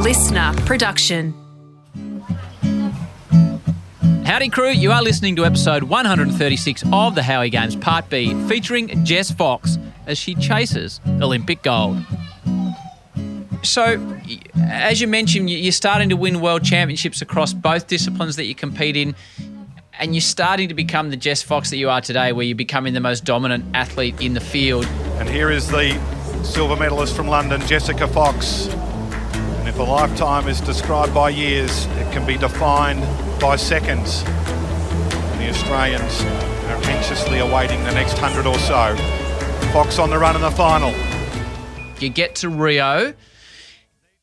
listener production. Howdy, crew. You are listening to episode 136 of the Howie Games Part B, featuring Jess Fox as she chases Olympic gold. So, as you mentioned, you're starting to win world championships across both disciplines that you compete in, and you're starting to become the Jess Fox that you are today, where you're becoming the most dominant athlete in the field. And here is the silver medalist from London, Jessica Fox. And if a lifetime is described by years, it can be defined by seconds. And the Australians are anxiously awaiting the next hundred or so. Fox on the run in the final. You get to Rio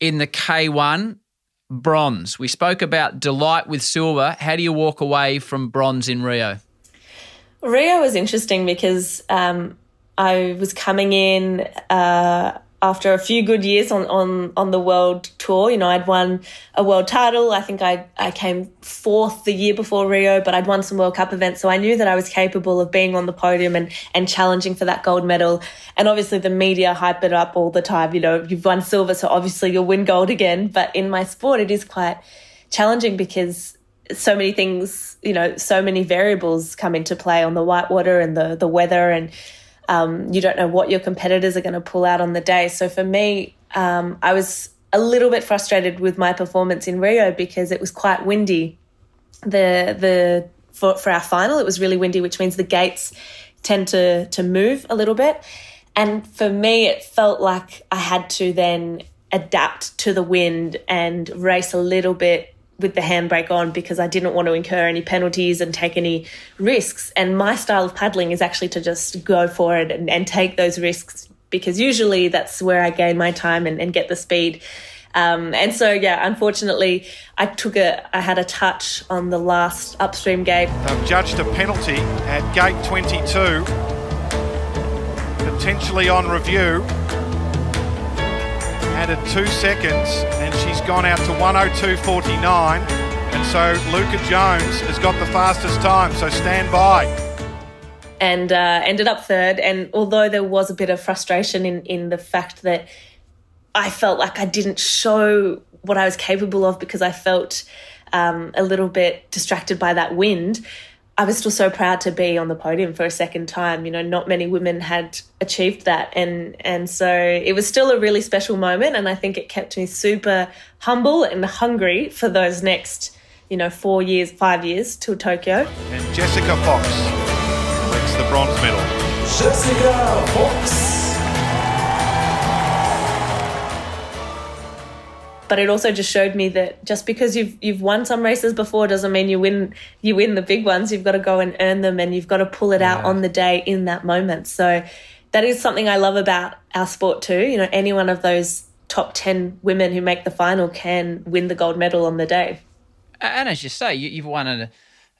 in the K1 bronze. We spoke about delight with silver. How do you walk away from bronze in Rio? Rio was interesting because um, I was coming in uh, after a few good years on, on, on the world tour. You know, I'd won a world title. I think I, I came fourth the year before Rio, but I'd won some World Cup events. So I knew that I was capable of being on the podium and, and challenging for that gold medal. And obviously the media hype it up all the time. You know, you've won silver, so obviously you'll win gold again. But in my sport, it is quite challenging because so many things, you know, so many variables come into play on the whitewater and the the weather, and um, you don't know what your competitors are going to pull out on the day. So for me, um, I was a little bit frustrated with my performance in Rio because it was quite windy. The the for, for our final, it was really windy, which means the gates tend to to move a little bit. And for me, it felt like I had to then adapt to the wind and race a little bit with the handbrake on because I didn't want to incur any penalties and take any risks. And my style of paddling is actually to just go for it and, and take those risks because usually that's where I gain my time and, and get the speed. Um, and so, yeah, unfortunately, I took a, I had a touch on the last upstream gate. They've judged a penalty at gate 22, potentially on review. Added two seconds, and she's gone out to 102.49. And so Luuka Jones has got the fastest time, so stand by. and uh, ended up third. And although there was a bit of frustration in, in the fact that I felt like I didn't show what I was capable of because I felt um, a little bit distracted by that wind, I was still so proud to be on the podium for a second time. You know, not many women had achieved that, and and so it was still a really special moment. And I think it kept me super humble and hungry for those next, you know, four years, five years till Tokyo. And Jessica Fox wins the bronze medal. Jessica Fox. But it also just showed me that just because you've you've won some races before doesn't mean you win you win the big ones. You've got to go and earn them, and you've got to pull it out on the day in that moment. So that is something I love about our sport too. You know, any one of those top ten women who make the final can win the gold medal on the day. And as you say, you, you've won a,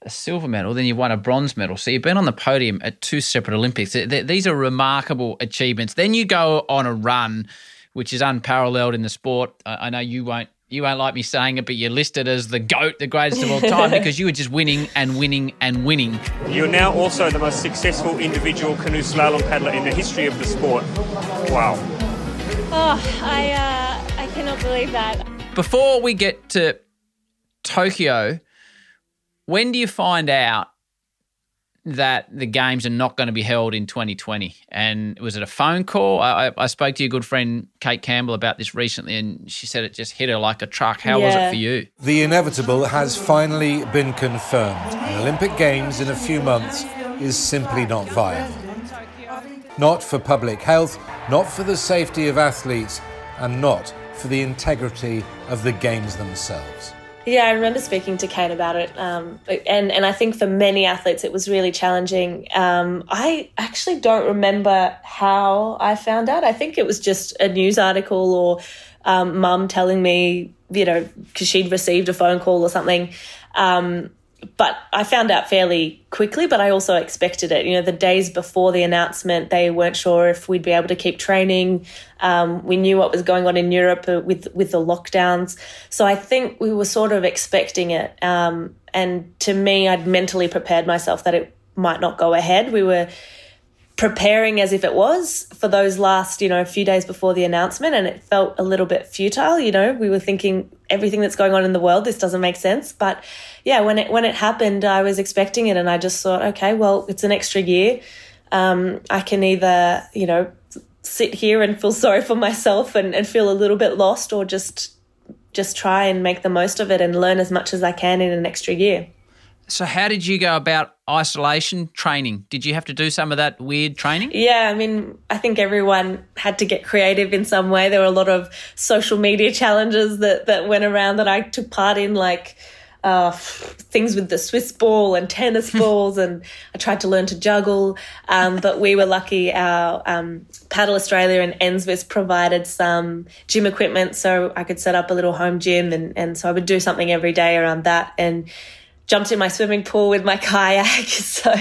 a silver medal, then you've won a bronze medal. So you've been on the podium at two separate Olympics. Th- th- These are remarkable achievements. Then you go on a run, which is unparalleled in the sport. I, I know you won't. You won't like me saying it, but you're listed as the GOAT, the greatest of all time, because you were just winning and winning and winning. You're now also the most successful individual canoe slalom paddler in the history of the sport. Wow. Oh, I uh, I cannot believe that. Before we get to Tokyo, when do you find out that the games are not going to be held in 2020? And was it a phone call? I, I- I spoke to your good friend Kate Campbell about this recently, and she said it just hit her like a truck. How was it for you? The inevitable has finally been confirmed. An Olympic Games in a few months is simply not viable. Not for public health, not for the safety of athletes, and not for the integrity of the Games themselves. Yeah, I remember speaking to Kate about it, um, and and I think for many athletes it was really challenging. Um, I actually don't remember how I found out. I think it was just a news article or um, mum telling me, you know, because she'd received a phone call or something. Um, but I found out fairly quickly, but I also expected it. You know, the days before the announcement, they weren't sure if we'd be able to keep training. Um, we knew what was going on in Europe uh, with with the lockdowns, so I think we were sort of expecting it. Um, and to me, I'd mentally prepared myself that it might not go ahead. We were preparing as if it was for those last, you know, few days before the announcement. And it felt a little bit futile. You know, we were thinking everything that's going on in the world, this doesn't make sense. But yeah, when it, when it happened, I was expecting it and I just thought, okay, well, it's an extra year. Um, I can either, you know, sit here and feel sorry for myself and, and feel a little bit lost or just just try and make the most of it and learn as much as I can in an extra year. So, how did you go about isolation training? Did you have to do some of that weird training? Yeah, I mean, I think everyone had to get creative in some way. There were a lot of social media challenges that, that went around that I took part in, like uh, things with the Swiss ball and tennis balls, and I tried to learn to juggle. Um, but we were lucky. Our um, Paddle Australia and NSWIS provided some gym equipment, so I could set up a little home gym, and, and so I would do something every day around that. And jumped in my swimming pool with my kayak. So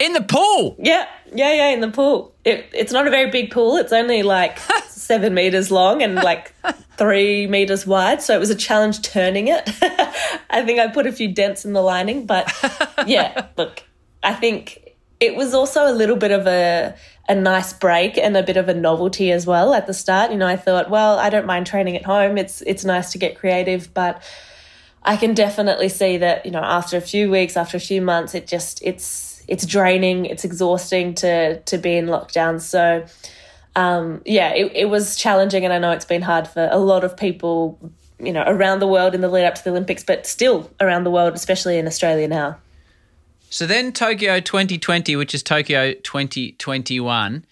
in the pool, yeah, yeah, yeah, in the pool. It, it's not a very big pool. It's only like seven meters long and like three meters wide. So it was a challenge turning it. I think I put a few dents in the lining, but yeah, look, I think it was also a little bit of a a nice break and a bit of a novelty as well at the start. You know, I thought, well, I don't mind training at home. It's it's nice to get creative, but I can definitely see that, you know, after a few weeks, after a few months, it just it's it's draining, it's exhausting to to be in lockdown. So um, yeah, it, it was challenging and I know it's been hard for a lot of people, you know, around the world in the lead up to the Olympics, but still around the world, especially in Australia now. So then Tokyo 2020, which is Tokyo 2021,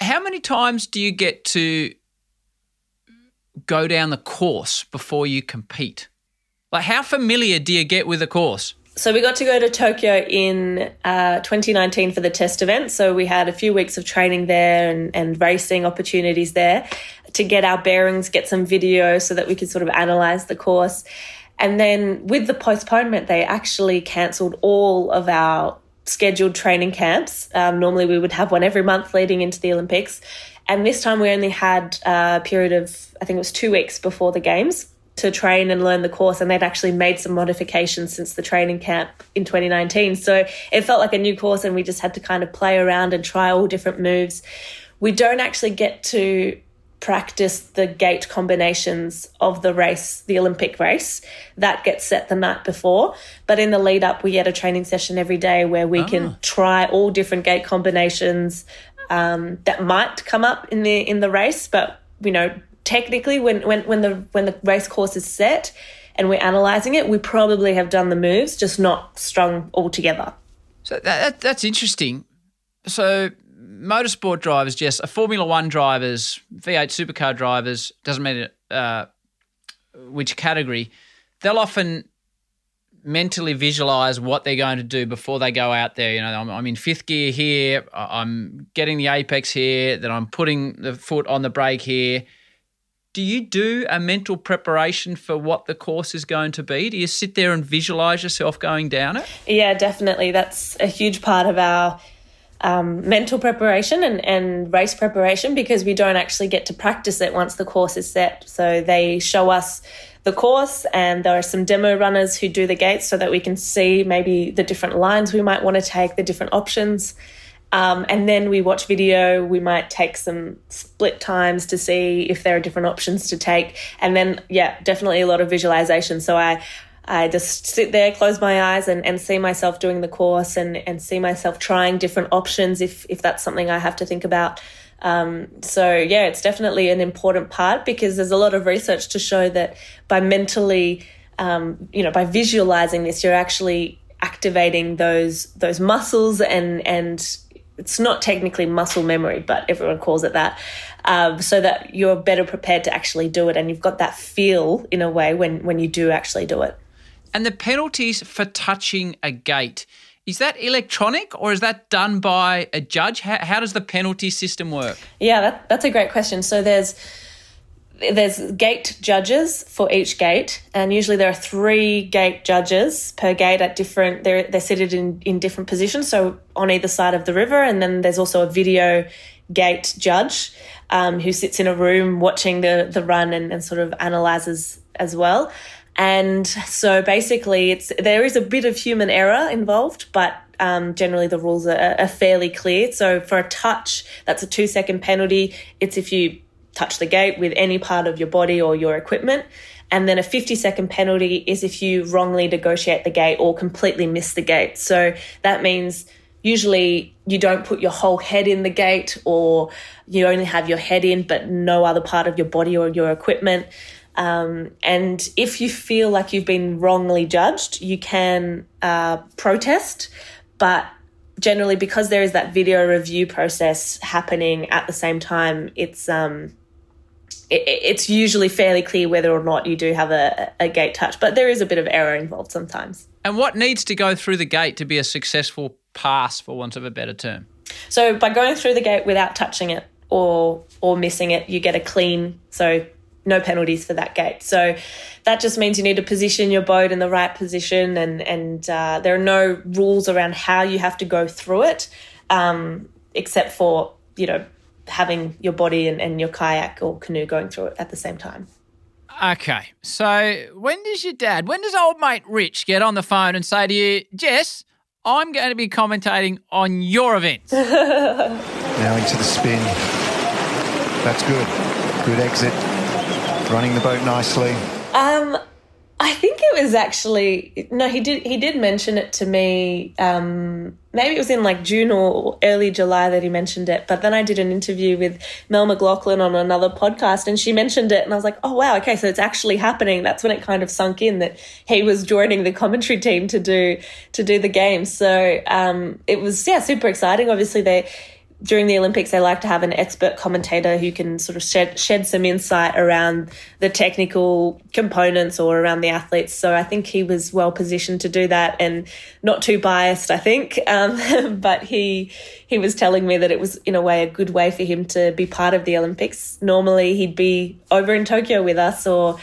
how many times do you get to go down the course before you compete? Like, how familiar do you get with the course? So we got to go to Tokyo in uh, 2019 for the test event. So we had a few weeks of training there and, and racing opportunities there to get our bearings, get some video so that we could sort of analyze the course. And then with the postponement, they actually cancelled all of our scheduled training camps. Um, normally we would have one every month leading into the Olympics. And this time we only had a period of, I think it was two weeks before the games to train and learn the course and they'd actually made some modifications since the training camp in 2019 so it felt like a new course and we just had to kind of play around and try all different moves. We don't actually get to practice the gate combinations of the race the olympic race. That gets set the night before but in the lead up we get a training session every day where we can ah. try all different gate combinations um, that might come up in the in the race but you know technically when, when, when the when the race course is set and we're analyzing it, we probably have done the moves, just not strung all together. So that, that's interesting. So motorsport drivers, Jess, Formula One drivers, V8 supercar drivers, doesn't matter uh, which category, they'll often mentally visualize what they're going to do before they go out there. You know, I'm, I'm, in fifth gear here, I'm getting the apex here, then I'm putting the foot on the brake here do you do a mental preparation for what the course is going to be? Do you sit there and visualize yourself going down it? Yeah, definitely. That's a huge part of our um, mental preparation and, and race preparation because we don't actually get to practice it once the course is set. So they show us the course and there are some demo runners who do the gates so that we can see maybe the different lines we might want to take, the different options. Um, and then we watch video. We might take some split times to see if there are different options to take. And then, yeah, definitely a lot of visualization. So I, I just sit there, close my eyes, and, and see myself doing the course and, and see myself trying different options if, if that's something I have to think about. Um, so, yeah, it's definitely an important part because there's a lot of research to show that by mentally, um, you know, by visualizing this, you're actually activating those those muscles and and it's not technically muscle memory, but everyone calls it that. Um, so that you're better prepared to actually do it, and you've got that feel in a way when when you do actually do it. And the penalties for touching a gate. Is that electronic or is that done by a judge? How, how does the penalty system work? Yeah, that, that's a great question. So there's there's gate judges for each gate, and usually there are three gate judges per gate at different. They're they're seated in in different positions, so on either side of the river, and then there's also a video gate judge um, who sits in a room watching the the run and, and sort of analyzes as well. And so basically, it's there is a bit of human error involved, but um, generally the rules are, are fairly clear. So for a touch, that's a two second penalty. It's if you touch the gate with any part of your body or your equipment. And then a 50 second penalty is if you wrongly negotiate the gate or completely miss the gate. So that means usually you don't put your whole head in the gate or you only have your head in but no other part of your body or your equipment. Um, and if you feel like you've been wrongly judged, you can uh, protest, but generally because there is that video review process happening at the same time, it's um, it, it's usually fairly clear whether or not you do have a, a gate touch, but there is a bit of error involved sometimes. And what needs to go through the gate to be a successful pass, for want of a better term? So by going through the gate without touching it or or missing it, you get a clean. So no penalties for that gate. So that just means you need to position your boat in the right position, and and uh, there are no rules around how you have to go through it, um, except for you know having your body and, and your kayak or canoe going through it at the same time. Okay, so when does your dad, when does old mate Rich get on the phone and say to you, Jess, I'm going to be commentating on your event. now into the spin. That's good. Good exit. Running the boat nicely. I think it was actually no. He did. He did mention it to me. Um, maybe it was in like June or early July that he mentioned it. But then I did an interview with Mel McLaughlin on another podcast, and she mentioned it, and I was like, "Oh wow, okay, so it's actually happening." That's when it kind of sunk in that he was joining the commentary team to do to do the game. So um, it was yeah, super exciting. Obviously, they during the Olympics, they like to have an expert commentator who can sort of shed, shed some insight around the technical components or around the athletes. So I think he was well positioned to do that and not too biased, I think. Um, but he he was telling me that it was in a way a good way for him to be part of the Olympics. Normally, he'd be over in Tokyo with us or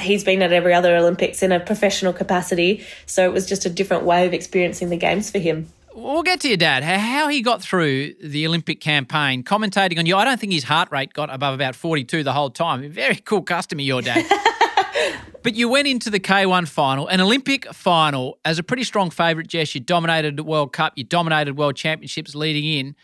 he's been at every other Olympics in a professional capacity. So it was just a different way of experiencing the games for him. We'll get to your dad. How he got through the Olympic campaign, commentating on you. I don't think his heart rate got above about 42 the whole time. Very cool customer, your dad. but you went into the K1 final, an Olympic final, as a pretty strong favourite, Jess. You dominated the World Cup, you dominated World Championships leading in.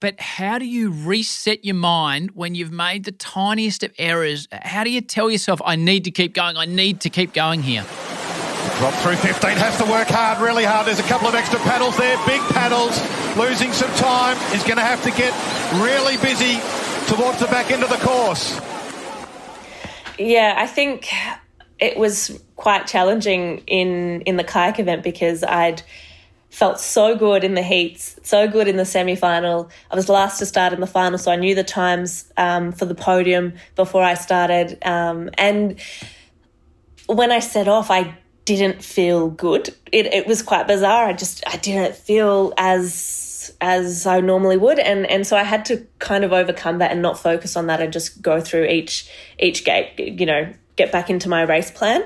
But how do you reset your mind when you've made the tiniest of errors? How do you tell yourself, I need to keep going, I need to keep going here? Drop through 15, has to work hard, really hard. There's a couple of extra paddles there, big paddles, losing some time. He's going to have to get really busy towards the back end of the course. Yeah, I think it was quite challenging in in the kayak event because I'd felt so good in the heats, so good in the semi final. I was last to start in the final, so I knew the times um, for the podium before I started. Um, and when I set off, I didn't feel good. It, it was quite bizarre. I just I didn't feel as as I normally would, and and so I had to kind of overcome that and not focus on that and just go through each each gate. You know, get back into my race plan.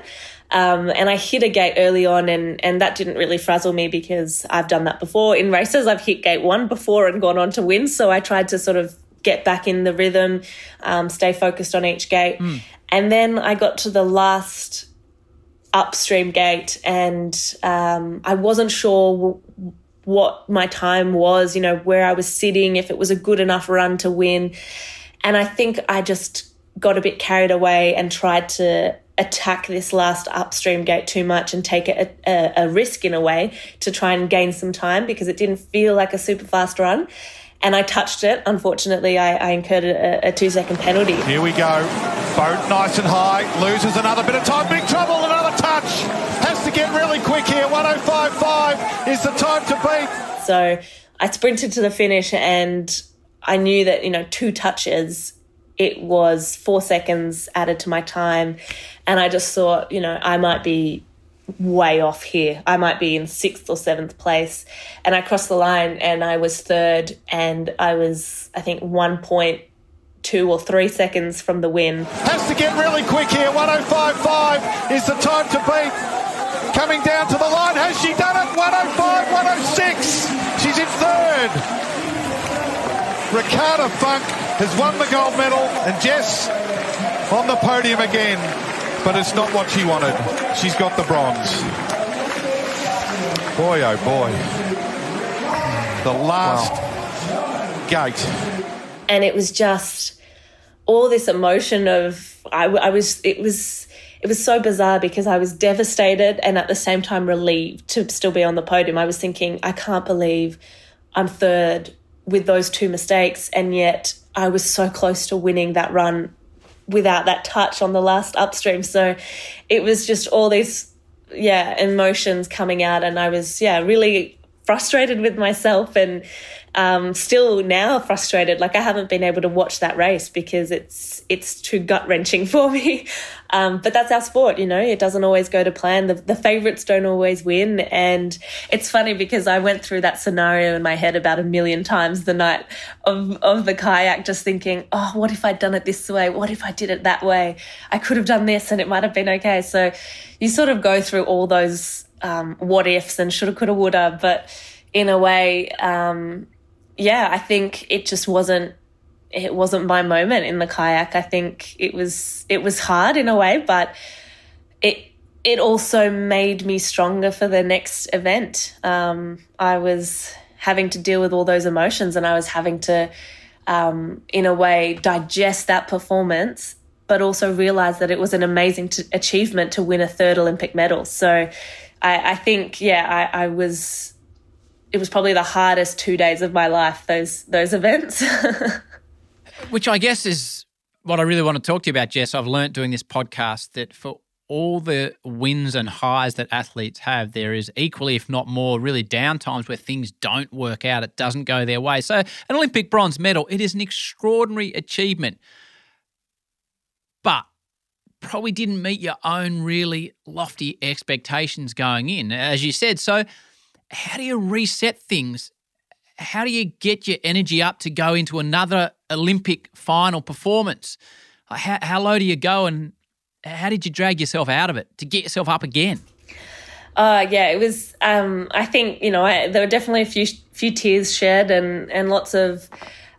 Um, and I hit a gate early on, and and that didn't really frazzle me because I've done that before in races. I've hit gate one before and gone on to win, so I tried to sort of get back in the rhythm, um, stay focused on each gate, mm. and then I got to the last upstream gate, and um, I wasn't sure w- what my time was, you know, where I was sitting, if it was a good enough run to win. And I think I just got a bit carried away and tried to attack this last upstream gate too much and take a, a, a risk in a way to try and gain some time because it didn't feel like a super fast run and I touched it. Unfortunately, I, I incurred a, a, two second penalty. Here we go. Boat nice and high. Loses another bit of time. Big trouble. Another touch. Has to get really quick here. 105.5 is the time to beat. So I sprinted to the finish and I knew that, you know, two touches, it was four seconds added to my time. And I just thought, you know, I might be way off here. I might be in sixth or seventh place. And I crossed the line and I was third and I was, I think, 1.2 or 3 seconds from the win. Has to get really quick here. 105.5 is the time to beat. Coming down to the line. Has she done it? 105, 106. She's in third. Ricarda Funk has won the gold medal and Jess on the podium again. but it's not what she wanted. She's got the bronze. Boy, oh boy. The last wow. gate. And it was just all this emotion of, I, I was, it was, it was so bizarre because I was devastated and at the same time relieved to still be on the podium. I was thinking, I can't believe I'm third with those two mistakes, and yet I was so close to winning that run without that touch on the last upstream. So it was just all these, yeah, emotions coming out, and I was, yeah, really frustrated with myself and um, still now frustrated. Like I haven't been able to watch that race because it's it's too gut wrenching for me. Um, but that's our sport, you know. It doesn't always go to plan. The, the favorites don't always win, and it's funny because I went through that scenario in my head about a million times the night of of the kayak, just thinking, oh, what if I'd done it this way? What if I did it that way? I could have done this, and it might have been okay. So you sort of go through all those um, what ifs and shoulda, coulda, woulda, but in a way. Um, yeah, I think it just wasn't it wasn't my moment in the kayak. I think it was it was hard in a way, but it it also made me stronger for the next event. Um, I was having to deal with all those emotions, and I was having to, um, in a way, digest that performance, but also realize that it was an amazing t- achievement to win a third Olympic medal. So, I, I think, yeah, I, I was it was probably the hardest two days of my life. Those those events. Which I guess is what I really want to talk to you about, Jess. I've learned doing this podcast that for all the wins and highs that athletes have, there is equally, if not more, really down times where things don't work out. It doesn't go their way. So, an Olympic bronze medal, it is an extraordinary achievement. But probably didn't meet your own really lofty expectations going in, as you said. So, how do you reset things? How do you get your energy up to go into another Olympic final performance? How, how low do you go and how did you drag yourself out of it to get yourself up again? Uh, yeah, it was. Um, I think you know I, there were definitely a few few tears shed and and lots of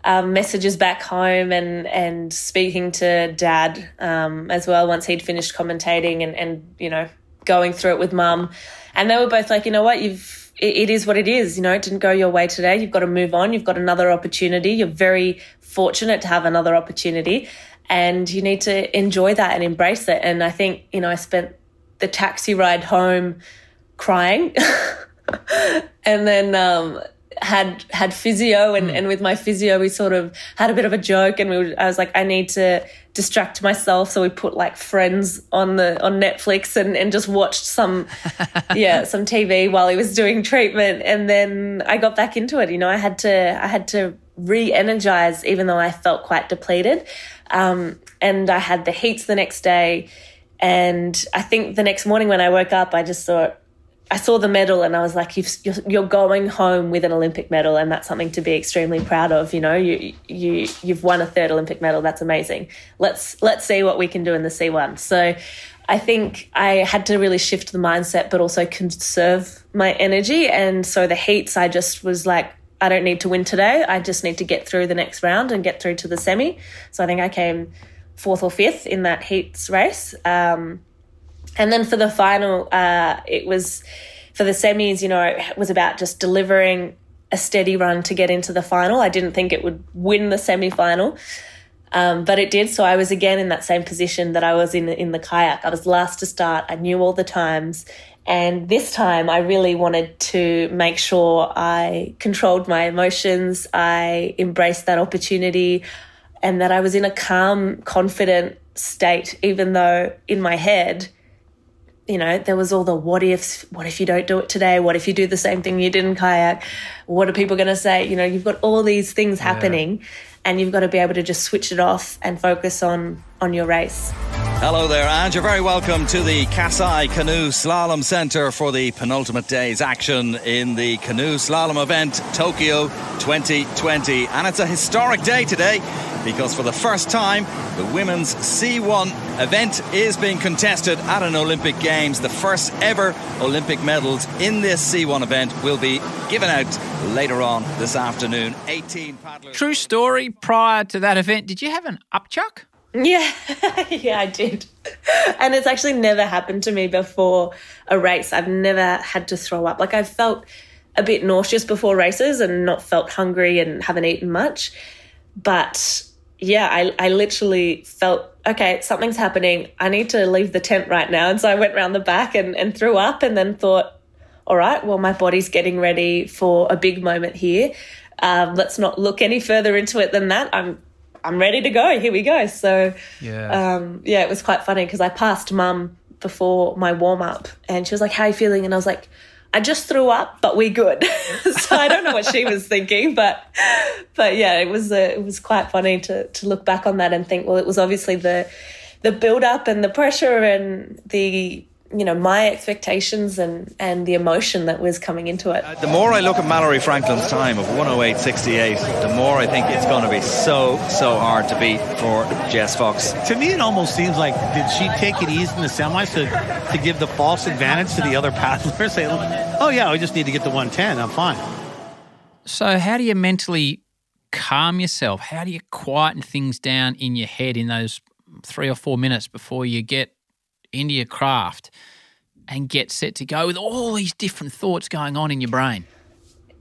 um, messages back home and and speaking to dad um, as well once he'd finished commentating and and you know going through it with mum, and they were both like, you know what, you've it, it is what it is. You know, it didn't go your way today. You've got to move on. You've got another opportunity. You're very fortunate to have another opportunity and you need to enjoy that and embrace it. And I think, you know, I spent the taxi ride home crying and then, um, had had physio and, mm. and with my physio we sort of had a bit of a joke and we were, I was like I need to distract myself so we put like friends on the on Netflix and, and just watched some yeah some TV while he was doing treatment. And then I got back into it you know I had to I had to re-energize even though I felt quite depleted. Um, and I had the heats the next day. And I think the next morning when I woke up I just thought I saw the medal and I was like, you're, you're going home with an Olympic medal, and that's something to be extremely proud of. You know, you you you've won a third Olympic medal. That's amazing. Let's let's see what we can do in the C1. So, I think I had to really shift the mindset, but also conserve my energy. And so the heats, I just was like, I don't need to win today. I just need to get through the next round and get through to the semi. So I think I came fourth or fifth in that heats race. Um, and then for the final, uh, it was for the semis, you know, it was about just delivering a steady run to get into the final. I didn't think it would win the semi final. Um, but it did. So I was again in that same position that I was in in the kayak. I was last to start. I knew all the times, and this time I really wanted to make sure I controlled my emotions. I embraced that opportunity, and that I was in a calm, confident state. Even though in my head you know, there was all the what ifs. What if you don't do it today? What if you do the same thing you did in kayak? What are people going to say? You know, you've got all these things happening, yeah. and you've got to be able to just switch it off and focus on on your race. Hello there, and you're very welcome to the Kasai Canoe Slalom Centre for the penultimate day's action in the canoe slalom event Tokyo 2020. And it's a historic day today because for the first time, the women's C1 event is being contested at an Olympic Games. The first ever Olympic medals in this C1 event will be given out later on this afternoon. 18 paddlers. True story, prior to that event, did you have an upchuck? Yeah, yeah, I did. and it's actually never happened to me before a race. I've never had to throw up. Like I've felt a bit nauseous before races and not felt hungry and haven't eaten much. But yeah, I, I literally felt, okay, something's happening. I need to leave the tent right now. And so I went around the back and, and threw up and then thought, all right, well, my body's getting ready for a big moment here. Um, let's not look any further into it than that. I'm I'm ready to go. Here we go. So yeah, um, yeah, it was quite funny because I passed mum before my warm up, and she was like, "How are you feeling?" And I was like, "I just threw up, but we're good." so I don't know what she was thinking, but but yeah, it was uh, it was quite funny to to look back on that and think, well, it was obviously the the build up and the pressure and the you know my expectations and and the emotion that was coming into it. The more I look at Mallory Franklin's time of 108.68, the more I think it's going to be so so hard to beat for Jess Fox. To me, it almost seems like did she take it easy in the semis to to give the false advantage to the other paddlers? Say, oh yeah, I just need to get to 110. I'm fine. So how do you mentally calm yourself? How do you quieten things down in your head in those three or four minutes before you get into your craft and get set to go with all these different thoughts going on in your brain?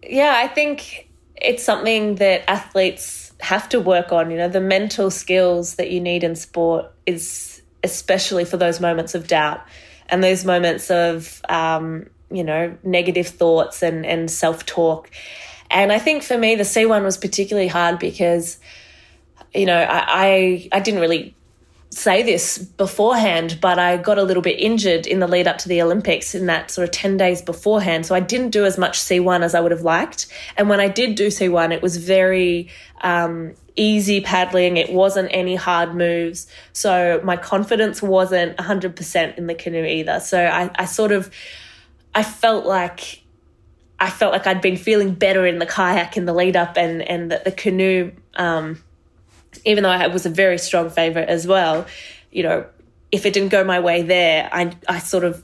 Yeah, I think it's something that athletes have to work on. You know, the mental skills that you need in sport is especially for those moments of doubt and those moments of, um, you know, negative thoughts and, and self talk. And I think for me, the C1 was particularly hard because, you know, I, I, I didn't really say this beforehand, but I got a little bit injured in the lead up to the Olympics in that sort of 10 days beforehand. So I didn't do as much C1 as I would have liked. And when I did do C1, it was very um, easy paddling. It wasn't any hard moves. So my confidence wasn't 100% in the canoe either. So I, I sort of, I felt like, I felt like I'd been feeling better in the kayak in the lead up and, and the, the canoe, um, even though I was a very strong favorite as well, you know, if it didn't go my way there, I I sort of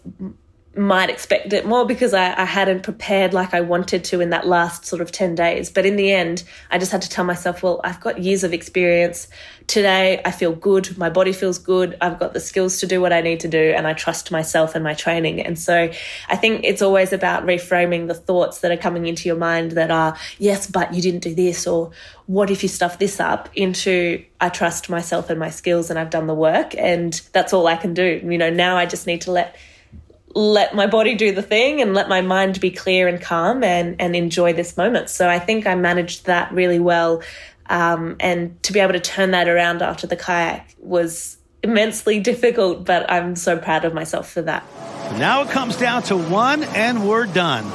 might expect it more because I, I hadn't prepared like I wanted to in that last sort of 10 days. But in the end, I just had to tell myself, well, I've got years of experience. Today, I feel good. My body feels good. I've got the skills to do what I need to do, and I trust myself and my training. And so I think it's always about reframing the thoughts that are coming into your mind that are, yes, but you didn't do this, or what if you stuff this up, into I trust myself and my skills, and I've done the work. And that's all I can do. You know, now I just need to let let my body do the thing and let my mind be clear and calm and, and enjoy this moment. So I think I managed that really well. Um, and to be able to turn that around after the kayak was immensely difficult, but I'm so proud of myself for that. Now it comes down to one, and we're done.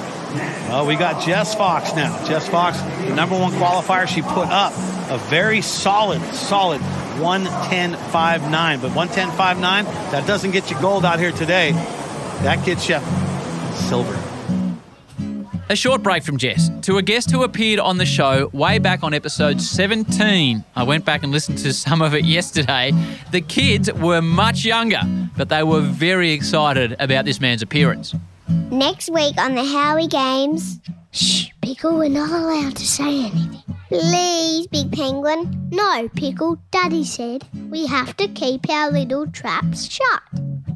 Well, we got Jess Fox now. Jess Fox, the number one qualifier, she put up a very solid, solid 110.59. But 110.59, that doesn't get you gold out here today. That gets you silver. A short break from Jess to a guest who appeared on the show way back on episode 17. I went back and listened to some of it yesterday. The kids were much younger, but they were very excited about this man's appearance. Next week on the Howie Games. Shh, Pickle, we're not allowed to say anything. Please, Big Penguin. No, Pickle, Daddy said we have to keep our little traps shut.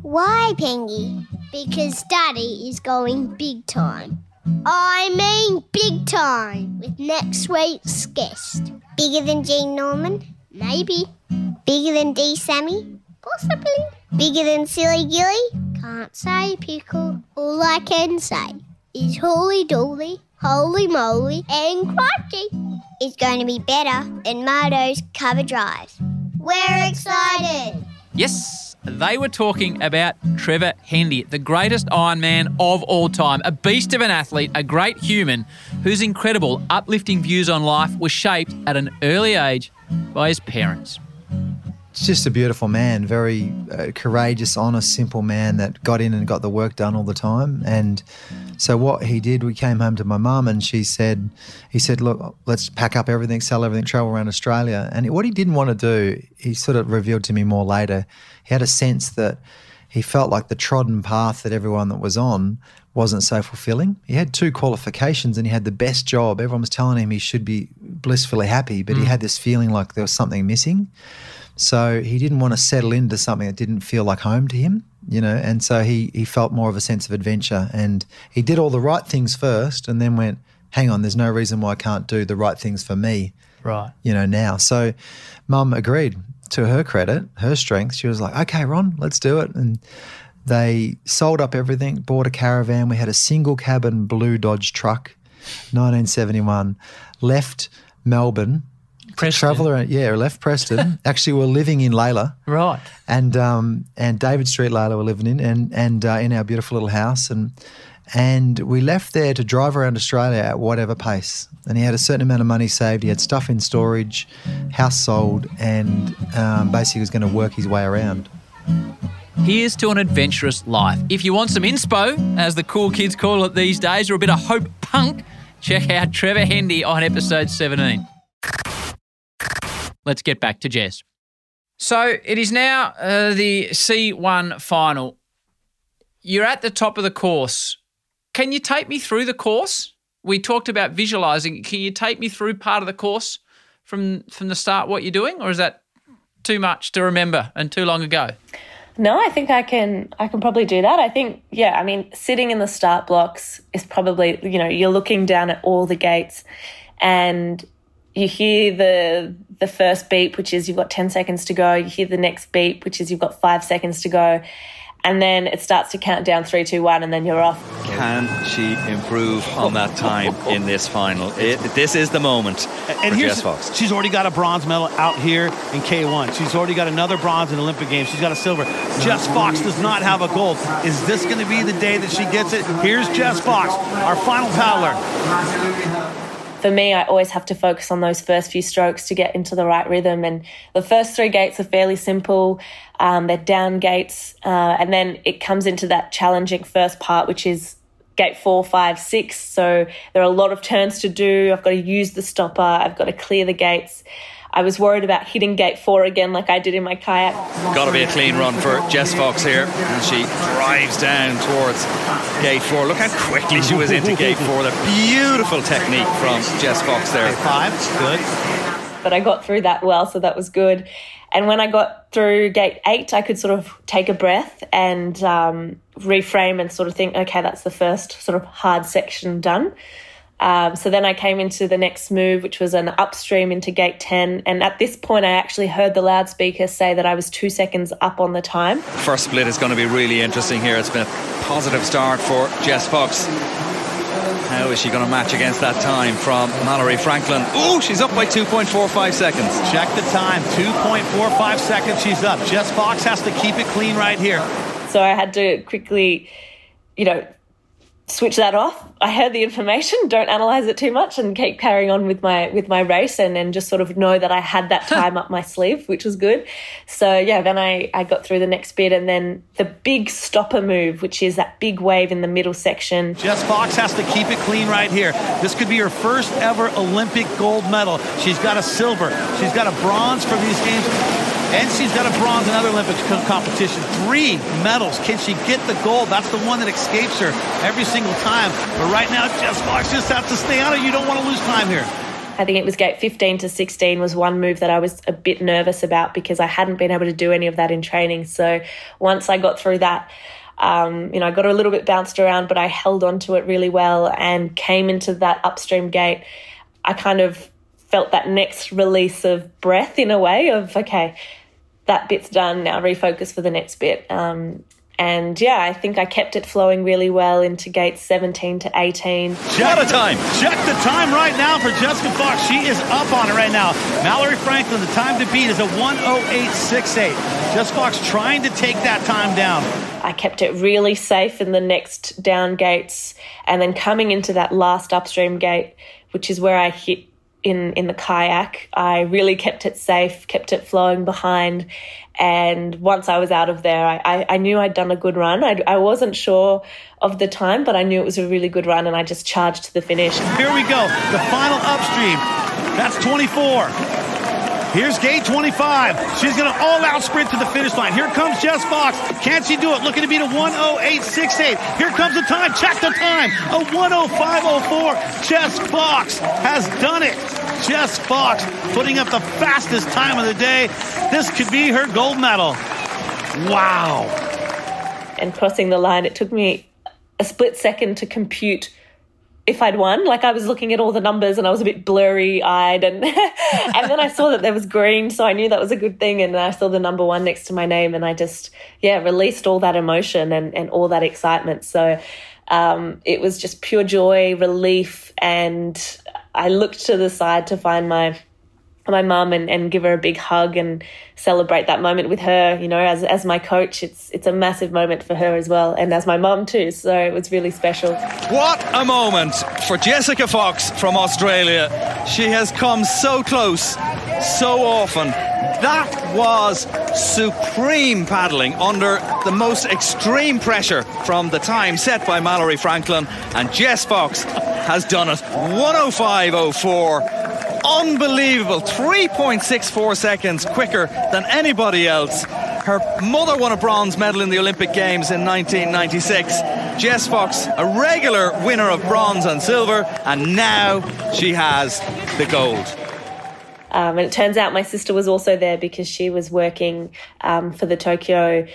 Why, Pengy? Because Daddy is going big time. I mean big time with next week's guest. Bigger than Gene Norman? Maybe. Bigger than D Sammy? Possibly. Bigger than Silly Gilly? Can't say, Pickle. All I can say is Holy Dolly, Holy Moly, and Crikey is going to be better than Mardo's cover drive. We're excited! Yes, they were talking about Trevor Hendy, the greatest Ironman of all time, a beast of an athlete, a great human whose incredible, uplifting views on life were shaped at an early age by his parents. Just a beautiful man, very uh, courageous, honest, simple man that got in and got the work done all the time. And so what he did, we came home to my mum and she said, he said, look, let's pack up everything, sell everything, travel around Australia. And what he didn't want to do, he sort of revealed to me more later. He had a sense that he felt like the trodden path that everyone that was on wasn't so fulfilling. He had two qualifications and he had the best job. Everyone was telling him he should be blissfully happy, but mm. he had this feeling like there was something missing. So he didn't want to settle into something that didn't feel like home to him, you know, and so he, he felt more of a sense of adventure. And he did all the right things first and then went, hang on, there's no reason why I can't do the right things for me, Right. you know, now. So mum agreed. To her credit, her strength, she was like, okay, Ron, let's do it. And they sold up everything, bought a caravan. We had a single cabin blue Dodge truck, 1971, left Melbourne. To Preston. Travel around, yeah, left Preston. Actually, we're living in Layla Right. and um, and David Street Layla we're living in, and and uh, in our beautiful little house, and and we left there to drive around Australia at whatever pace. And he had a certain amount of money saved. He had stuff in storage, house sold, and um, basically was going to work his way around. Here's to an adventurous life. If you want some inspo, as the cool kids call it these days, or a bit of hope punk, check out Trevor Hendy on episode 17. Let's get back to Jess. So it is now uh, the C1 final. You're at the top of the course. Can you take me through the course? We talked about visualizing. Can you take me through part of the course from from the start? What you're doing, or is that too much to remember and too long ago? No, I think I can I can probably do that. I think yeah, I mean sitting in the start blocks is probably you know, you're looking down at all the gates and you hear the the first beep which is you've got 10 seconds to go, you hear the next beep which is you've got 5 seconds to go. And then it starts to count down three, two, one, and then you're off. Can she improve on that time in this final? It, this is the moment And for here's Jess Fox. she's already got a bronze medal out here in K1. She's already got another bronze in Olympic Games. She's got a silver. Jess Fox does not have a gold. Is this going to be the day that she gets it? Here's Jess Fox, our final paddler. For me, I always have to focus on those first few strokes to get into the right rhythm. And the first three gates are fairly simple. Um, they're down gates. Uh, and then it comes into that challenging first part, which is gate four, five, six. So there are a lot of turns to do. I've got to use the stopper. I've got to clear the gates. I was worried about hitting gate four again, like I did in my kayak. Got to be a clean run for Jess Fox here. And she drives down towards gate four. Look how quickly she was into gate four. The beautiful technique from Jess Fox there. Five, good. but I got through that well, so that was good. And when I got through gate eight, I could sort of take a breath and um, reframe and sort of think, okay, that's the first sort of hard section done. Um, so then I came into the next move, which was an upstream into gate 10. And at this point, I actually heard the loudspeaker say that I was two seconds up on the time. First split is going to be really interesting here. It's been a positive start for Jess Fox. How is she going to match against that time from Mallory Franklin? Oh, she's up by 2.45 seconds. Check the time. 2.45 seconds. She's up. Jess Fox has to keep it clean right here. So I had to quickly, you know, switch that off. I heard the information, don't analyze it too much and keep carrying on with my with my race and then just sort of know that I had that time up my sleeve, which was good. So yeah, then I, I got through the next bit and then the big stopper move, which is that big wave in the middle section. Jess Fox has to keep it clean right here. This could be her first ever Olympic gold medal. She's got a silver. She's got a bronze from these games. And she's got a bronze in other Olympic competition. Three medals. Can she get the gold? That's the one that escapes her every single time. But right now, Jess Fox just has to stay on it. You don't want to lose time here. I think it was gate 15 to 16 was one move that I was a bit nervous about because I hadn't been able to do any of that in training. So once I got through that, um, you know, I got a little bit bounced around, but I held on to it really well and came into that upstream gate. I kind of felt that next release of breath in a way of, okay, that bit's done, now refocus for the next bit. Um, and yeah, I think I kept it flowing really well into gates 17 to 18. What a time! Check the time right now for Jessica Fox. She is up on it right now. Mallory Franklin, the time to beat is a 108.68. Jess Fox trying to take that time down. I kept it really safe in the next down gates, and then coming into that last upstream gate, which is where I hit in in the kayak, I really kept it safe, kept it flowing behind, and once I was out of there, I, I, I knew I'd done a good run. I, I wasn't sure of the time, but I knew it was a really good run, and I just charged to the finish. Here we go. The final upstream. That's 24. Here's gate 25. She's going to all out sprint to the finish line. Here comes Jess Fox. Can she do it? Looking to beat a 108.68. Here comes the time. Check the time. A 105.04. Jess Fox has done it. Jess Fox putting up the fastest time of the day. This could be her gold medal. Wow. And crossing the line, it took me a split second to compute if I'd won. Like I was looking at all the numbers and I was a bit blurry eyed and and then I saw that there was green, so I knew that was a good thing and I saw the number one next to my name and I just yeah, released all that emotion and, and all that excitement. So um, it was just pure joy, relief, and I looked to the side to find my my mum and, and give her a big hug and celebrate that moment with her. You know, as as my coach, it's it's a massive moment for her as well, and as my mum too. So it was really special. What a moment for Jessica Fox from Australia. She has come so close, so often. That was supreme paddling under the most extreme pressure from the time set by Mallory Franklin, and Jess Fox has done it 105.04 unbelievable 3.64 seconds quicker than anybody else. Her mother won a bronze medal in the Olympic Games in 1996. Jess Fox, a regular winner of bronze and silver, and now she has the gold. Um, and it turns out my sister was also there because she was working um, for the Tokyo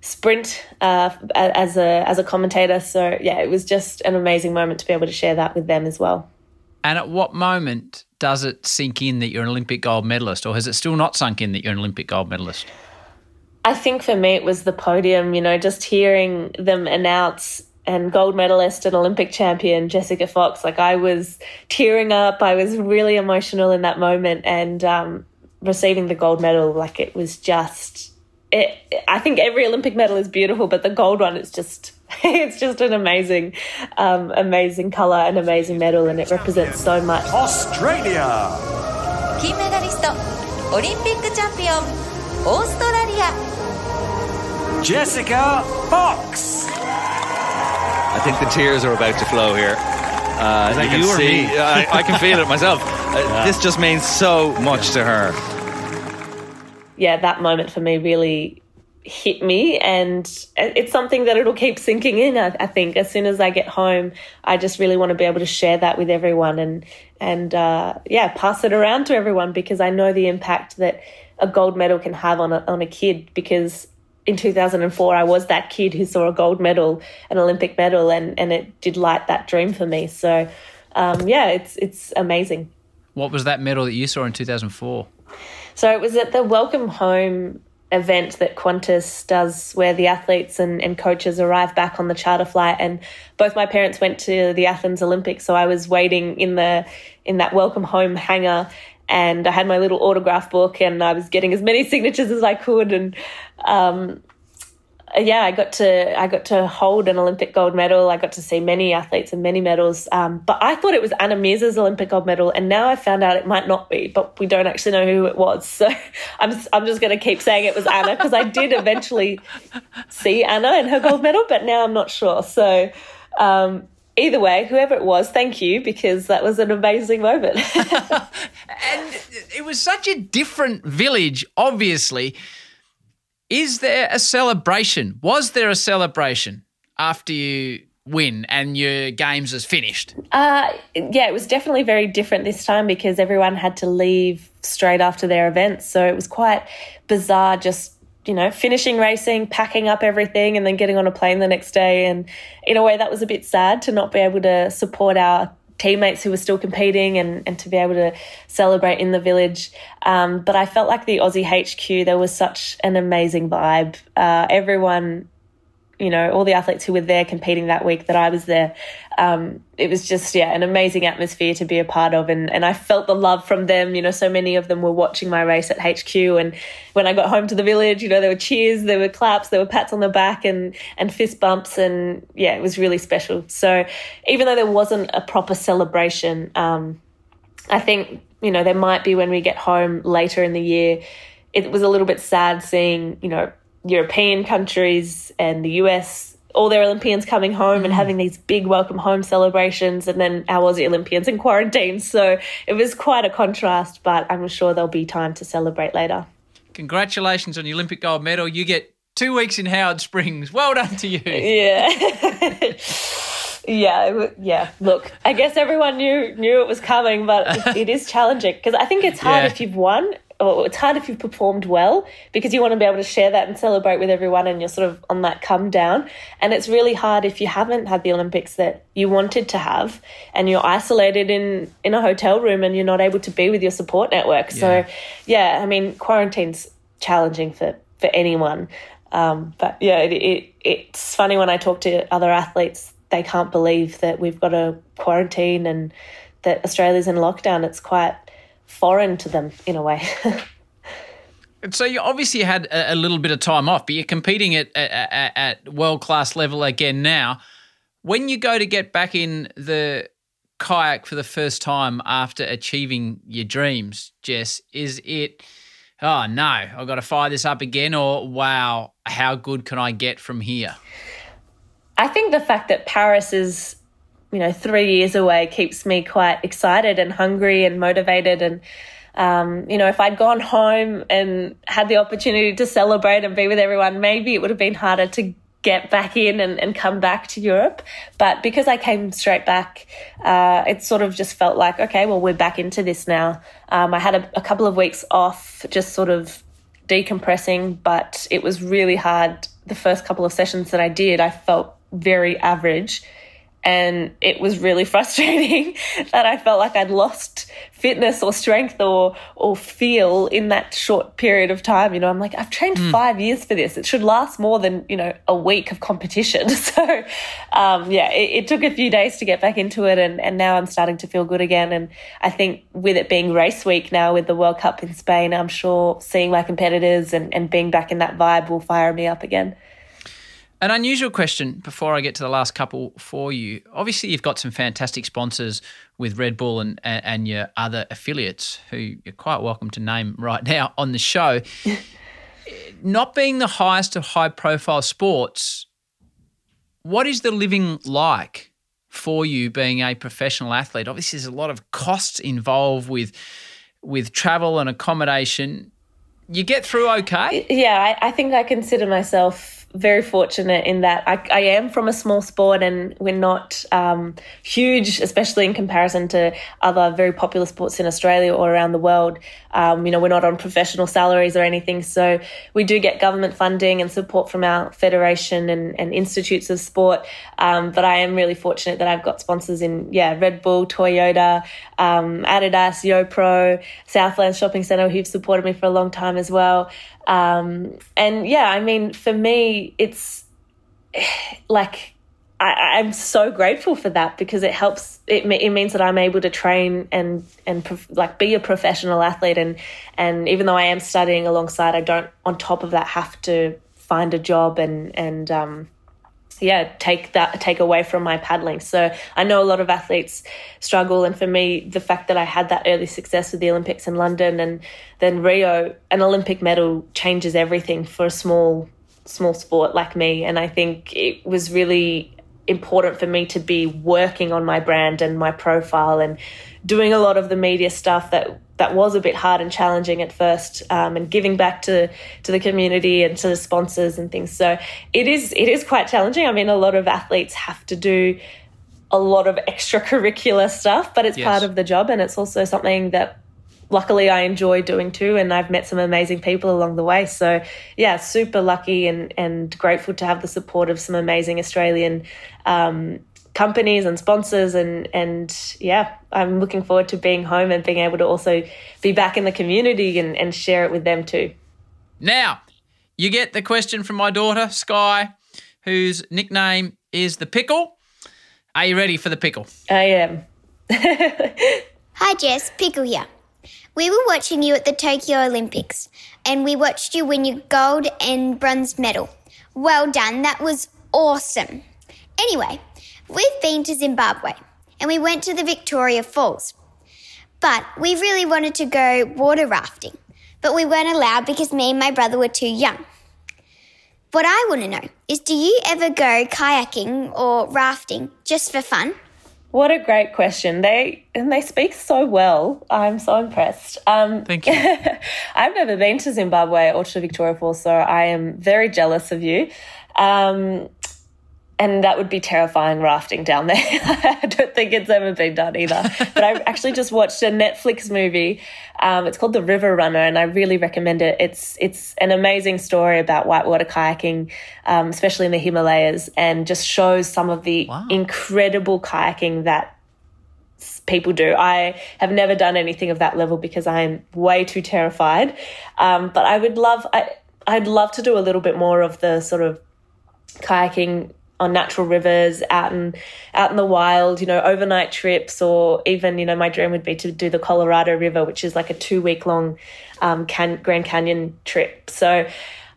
sprint uh, as a as a commentator. So yeah, it was just an amazing moment to be able to share that with them as well. And at what moment does it sink in that you're an Olympic gold medalist, or has it still not sunk in that you're an Olympic gold medalist? I think for me it was the podium, you know, just hearing them announce and gold medalist and Olympic champion Jessica Fox. Like I was tearing up. I was really emotional in that moment and um, receiving the gold medal. Like it was just, it, I think every Olympic medal is beautiful, but the gold one is just it's just an amazing, um, amazing color and amazing medal, and it represents so much. Australia. 金メダリスト、オリンピックチャンピオン、オーストラリア。Jessica Fox. I think the tears are about to flow here. Uh, Is that you, you can or see, me? I, I can feel it myself. Uh, This just means so much to her. Yeah, that moment for me really hit me and it's something that it'll keep sinking in I, I, think. As soon as i get home i just really want to be able to share that with everyone and and uh, yeah pass it around to everyone because i know the impact that a gold medal can have on a, on a kid because in 2004 i was that kid who saw a gold medal an olympic medal and and it did light that dream for me. So um, yeah it's it's amazing. What was that medal that you saw in 2004 so it was at the welcome home event that Qantas does where the athletes and, and coaches arrive back on the charter flight and both my parents went to the Athens Olympics so I was waiting in the in that welcome home hangar and I had my little autograph book and I was getting as many signatures as I could and um, yeah, I got to I got to hold an Olympic gold medal. I got to see many athletes and many medals. Um, but I thought it was Anna Meares' Olympic gold medal, and now I found out it might not be. But we don't actually know who it was, so I'm I'm just going to keep saying it was Anna because I did eventually see Anna and her gold medal, but now I'm not sure. So. Um, either way, whoever it was, thank you because that was an amazing moment. and it was such a different village, obviously. Is there a celebration? Was there a celebration after you win and your games is finished? Uh, yeah, it was definitely very different this time because everyone had to leave straight after their events. So it was quite bizarre just you know, finishing racing, packing up everything, and then getting on a plane the next day. And in a way, that was a bit sad to not be able to support our teammates who were still competing and, and to be able to celebrate in the village. Um, but I felt like the Aussie HQ, there was such an amazing vibe. Uh, everyone you know, all the athletes who were there competing that week that I was there. Um, it was just, yeah, an amazing atmosphere to be a part of. And, and I felt the love from them. You know, so many of them were watching my race at HQ. And when I got home to the village, you know, there were cheers, there were claps, there were pats on the back and, and fist bumps. And yeah, it was really special. So even though there wasn't a proper celebration, um, I think, you know, there might be when we get home later in the year. It was a little bit sad seeing, you know, European countries and the US, all their Olympians coming home and mm. having these big welcome home celebrations, and then our Aussie Olympians in quarantine. So it was quite a contrast, but I'm sure there'll be time to celebrate later. Congratulations on your Olympic gold medal. You get two weeks in Howard Springs. Well done to you. Yeah. Yeah, yeah. Look, I guess everyone knew knew it was coming, but it, it is challenging because I think it's hard Yeah. if you've won, or it's hard if you've performed well because you want to be able to share that and celebrate with everyone, and you're sort of on that come down. And it's really hard if you haven't had the Olympics that you wanted to have, and you're isolated in in a hotel room and you're not able to be with your support network. So, yeah, I mean, quarantine's challenging for for anyone. Um, but yeah, it, it, it's funny when I talk to other athletes, they can't believe that we've got a quarantine and that Australia's in lockdown. It's quite foreign to them in a way. So you obviously had a, a little bit of time off, but you're competing at at, at world class level again now. When you go to get back in the kayak for the first time after achieving your dreams, Jess, is it? Oh no, I've got to fire this up again, or wow, how good can I get from here? I think the fact that Paris is, you know, three years away keeps me quite excited and hungry and motivated. And, um, you know, if I'd gone home and had the opportunity to celebrate and be with everyone, maybe it would have been harder to get back in and, and come back to Europe. But because I came straight back, uh, it sort of just felt like, okay, well, we're back into this now. Um, I had a, a couple of weeks off, just sort of decompressing, but it was really hard. The first couple of sessions that I did, I felt very average. And it was really frustrating that I felt like I'd lost fitness or strength or or feel in that short period of time. You know, I'm like, I've trained five years for this. It should last more than, you know, a week of competition. So um, yeah, it, it took a few days to get back into it and, and now I'm starting to feel good again. And I think with it being race week now with the World Cup in Spain, I'm sure seeing my competitors and, and being back in that vibe will fire me up again. An unusual question before I get to the last couple for you. Obviously, you've got some fantastic sponsors with Red Bull and, and, and your other affiliates who you're quite welcome to name right now on the show. Not being the highest of high profile sports, what is the living like for you being a professional athlete? Obviously, there's a lot of costs involved with with travel and accommodation. You get through okay? Yeah, I, I think I consider myself very fortunate in that I, I am from a small sport and we're not um, huge, especially in comparison to other very popular sports in Australia or around the world. Um, you know, we're not on professional salaries or anything. So we do get government funding and support from our federation and, and institutes of sport. Um, but I am really fortunate that I've got sponsors in, yeah, Red Bull, Toyota, um, Adidas, YoPro, Southland Shopping Centre, who've supported me for a long time as well. Um, and yeah, I mean, for me, it's like I, I'm so grateful for that because it helps. It, it means that I'm able to train and and prof- like be a professional athlete. And and even though I am studying alongside, I don't on top of that have to find a job and and um, yeah take that take away from my paddling. So i know a lot of athletes struggle and for me the fact that i had that early success with the olympics in london and then rio an olympic medal changes everything for a small small sport like me. And i think it was really important for me to be working on my brand and my profile and doing a lot of the media stuff that that was a bit hard and challenging at first, um, and giving back to to the community and to the sponsors and things. So it is it is quite challenging. I mean, a lot of athletes have to do a lot of extracurricular stuff, but it's Yes. part of the job, and it's also something that luckily I enjoy doing too. And I've met some amazing people along the way. So yeah, super lucky and and grateful to have the support of some amazing Australian. Um, companies and sponsors and and yeah i'm looking forward to being home and being able to also be back in the community and, and share it with them too Now, you get the question from my daughter, Sky, whose nickname is the Pickle. Are you ready for the pickle? i am Hi Jess, Pickle here. We were watching you at the Tokyo Olympics and we watched you win your gold and bronze medal. Well done, that was awesome. Anyway, we've been to Zimbabwe and we went to the Victoria Falls. But we really wanted to go water rafting, but we weren't allowed because me and my brother were too young. What I want to know is do you ever go kayaking or rafting just for fun? what a great question they and they speak so well i'm so impressed um Thank you. i've never been to zimbabwe or to victoria falls so i am very jealous of you um and that would be terrifying rafting down there. I don't think it's ever been done either. but I actually just watched a Netflix movie. Um, it's called The River Runner, and I really recommend it. It's it's an amazing story about whitewater kayaking, um, especially in the Himalayas, and just shows some of the wow. incredible kayaking that people do. I have never done anything of that level because I am way too terrified. Um, but I would love. I, I'd love to do a little bit more of the sort of kayaking on natural rivers out in out in the wild you know overnight trips or even you know my dream would be to do the colorado river which is like a two week long um, can, grand canyon trip. So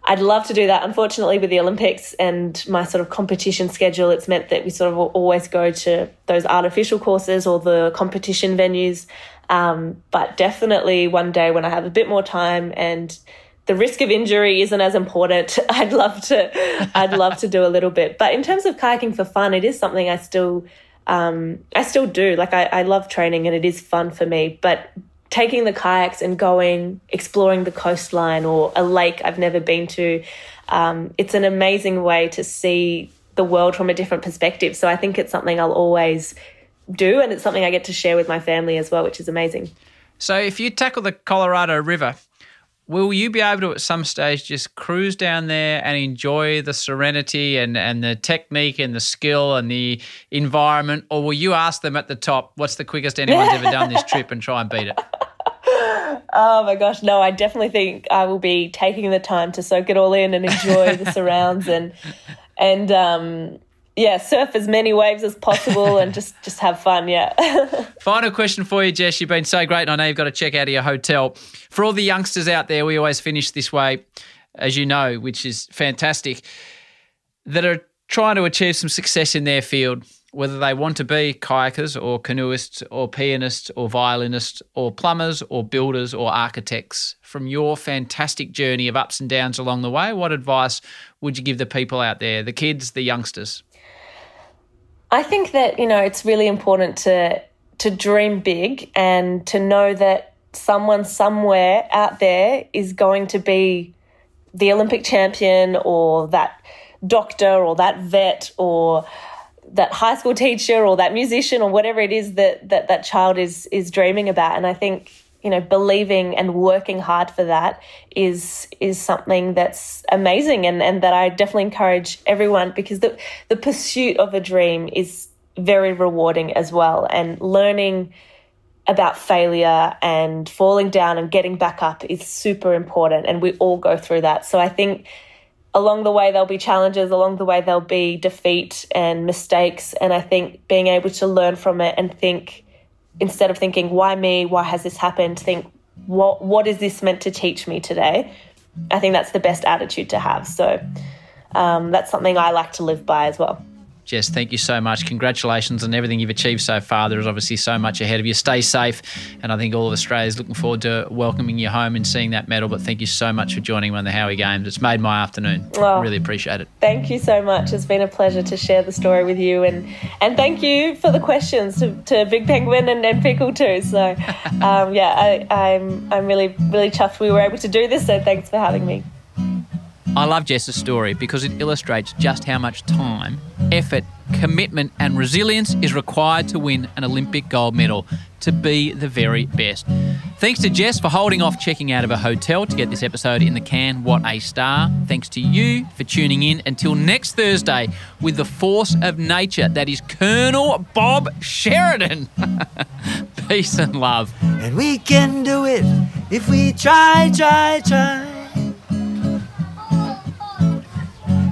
i'd love to do that. Unfortunately with the olympics and my sort of competition schedule it's meant that we sort of always go to those artificial courses or the competition venues. Um, but definitely one day when i have a bit more time and the risk of injury isn't as important. I'd love to, I'd love to do a little bit. But in terms of kayaking for fun, it is something I still, um, I still do. Like I, I love training and it is fun for me. But taking the kayaks and going exploring the coastline or a lake I've never been to, um, it's an amazing way to see the world from a different perspective. So I think it's something I'll always do, and it's something I get to share with my family as well, which is amazing. So if you tackle the Colorado River, will you be able to at some stage just cruise down there and enjoy the serenity and, and the technique and the skill and the environment? Or will you ask them at the top, what's the quickest anyone's ever done this trip and try and beat it? Oh my gosh, no, I definitely think I will be taking the time to soak it all in and enjoy the surrounds and and um yeah, surf as many waves as possible and just just have fun. Yeah. Final question for you, Jess. You've been so great, and I know you've got to check out of your hotel. For all the youngsters out there, we always finish this way, as you know, which is fantastic. That are trying to achieve some success in their field, whether they want to be kayakers or canoeists or pianists or violinists or plumbers or builders or architects. From your fantastic journey of ups and downs along the way, what advice would you give the people out there, the kids, the youngsters? I think that, you know, it's really important to to dream big and to know that someone somewhere out there is going to be the Olympic champion or that doctor or that vet or that high school teacher or that musician or whatever it is that that, that child is is dreaming about. And I think you know believing and working hard for that is is something that's amazing and and that I definitely encourage everyone because the the pursuit of a dream is very rewarding as well. And learning about failure and falling down and getting back up is super important and we all go through that. So I think along the way there'll be challenges along the way there'll be defeat and mistakes and I think being able to learn from it and think instead of thinking, why me? Why has this happened? Think, what, what is this meant to teach me today? I think that's the best attitude to have. So um, that's something I like to live by as well. Jess, thank you so much. Congratulations on everything you've achieved so far. There is obviously so much ahead of you. Stay safe. And I think all of Australia is looking forward to welcoming you home and seeing that medal. But thank you so much for joining me on the Howie Games. It's made my afternoon. Well, really appreciate it. Thank you so much. It's been a pleasure to share the story with you. And, and thank you for the questions to, to Big Penguin and, and Pickle too. So, um, yeah, I, I'm, I'm really, really chuffed we were able to do this. So thanks for having me. I love Jess's story because it illustrates just how much time, effort, commitment, and resilience is required to win an Olympic gold medal to be the very best. Thanks to Jess for holding off checking out of a hotel to get this episode in the can. What a star. Thanks to you for tuning in. Until next Thursday with the force of nature that is Colonel Bob Sheridan. Peace and love. And we can do it if we try, try, try.